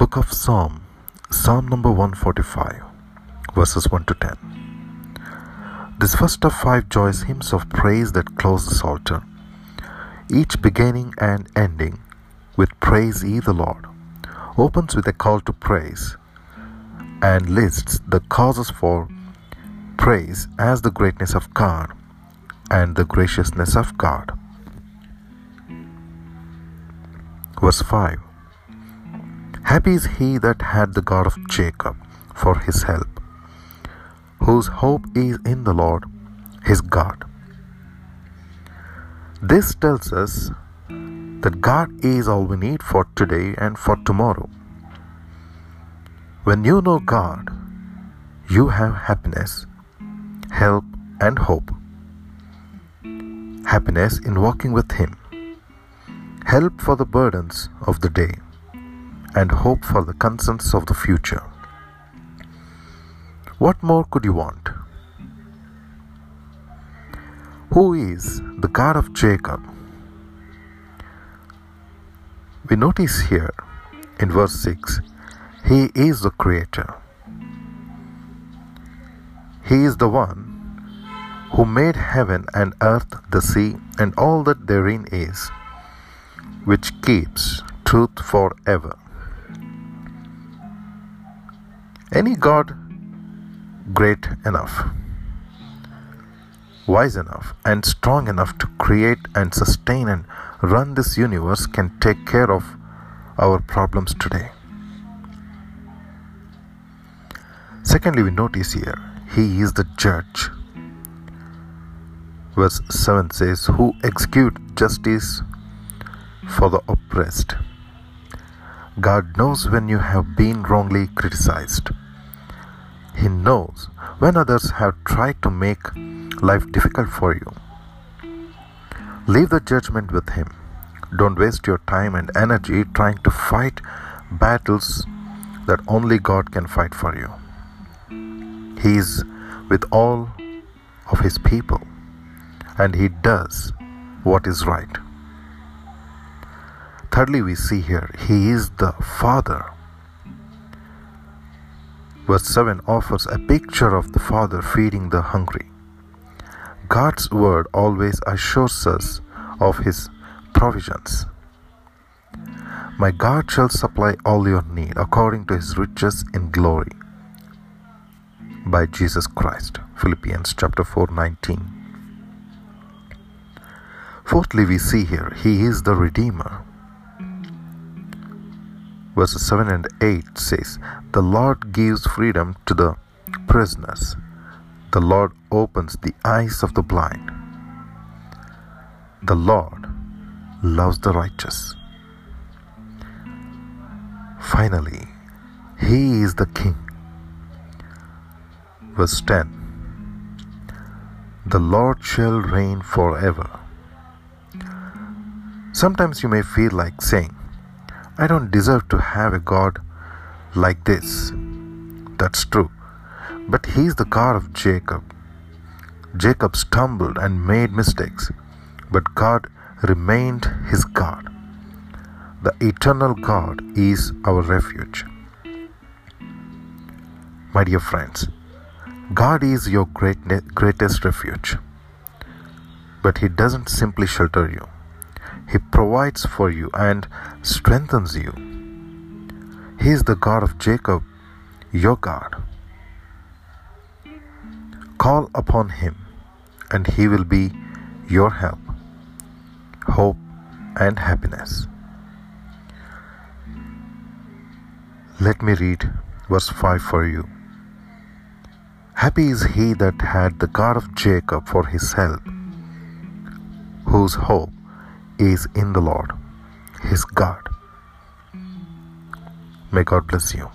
Book of Psalm, Psalm number 145, verses 1 to 10. This first of five joyous hymns of praise that close the Psalter, each beginning and ending with Praise ye the Lord, opens with a call to praise and lists the causes for praise as the greatness of God and the graciousness of God. Verse 5 Happy is he that had the God of Jacob for his help, whose hope is in the Lord his God. This tells us that God is all we need for today and for tomorrow. When you know God, you have happiness, help, and hope. Happiness in walking with Him, help for the burdens of the day, and hope for the concerns of the future. What more could you want? Who is the God of Jacob? We notice here in verse 6 He is the Creator. He is the one who made heaven and earth, the sea, and all that therein is, which keeps truth forever. Any God great enough, wise enough, and strong enough to create and sustain and run this universe can take care of our problems today. Secondly, we notice here, He is the judge. Verse 7 says, Who execute justice for the oppressed. God knows when you have been wrongly criticized. He knows when others have tried to make life difficult for you. Leave the judgment with Him. Don't waste your time and energy trying to fight battles that only God can fight for you. He is with all of His people and He does what is right. Thirdly, we see here He is the Father. Verse 7 offers a picture of the Father feeding the hungry. God's word always assures us of His provisions. My God shall supply all your need according to His riches in glory by Jesus Christ. Philippians chapter 4 19. Fourthly, we see here He is the Redeemer. Verses 7 and 8 says, The Lord gives freedom to the prisoners, the Lord opens the eyes of the blind. The Lord loves the righteous. Finally, He is the King. Verse 10 The Lord shall reign forever. Sometimes you may feel like saying, I don't deserve to have a God like this. That's true. But he's the God of Jacob. Jacob stumbled and made mistakes, but God remained his God. The eternal God is our refuge. My dear friends, God is your great, greatest refuge. But He doesn't simply shelter you, He provides for you and strengthens you. He is the God of Jacob, your God. Call upon Him, and He will be your help, hope, and happiness. Let me read verse 5 for you. Happy is he that had the God of Jacob for his help, whose hope is in the Lord, his God. May God bless you.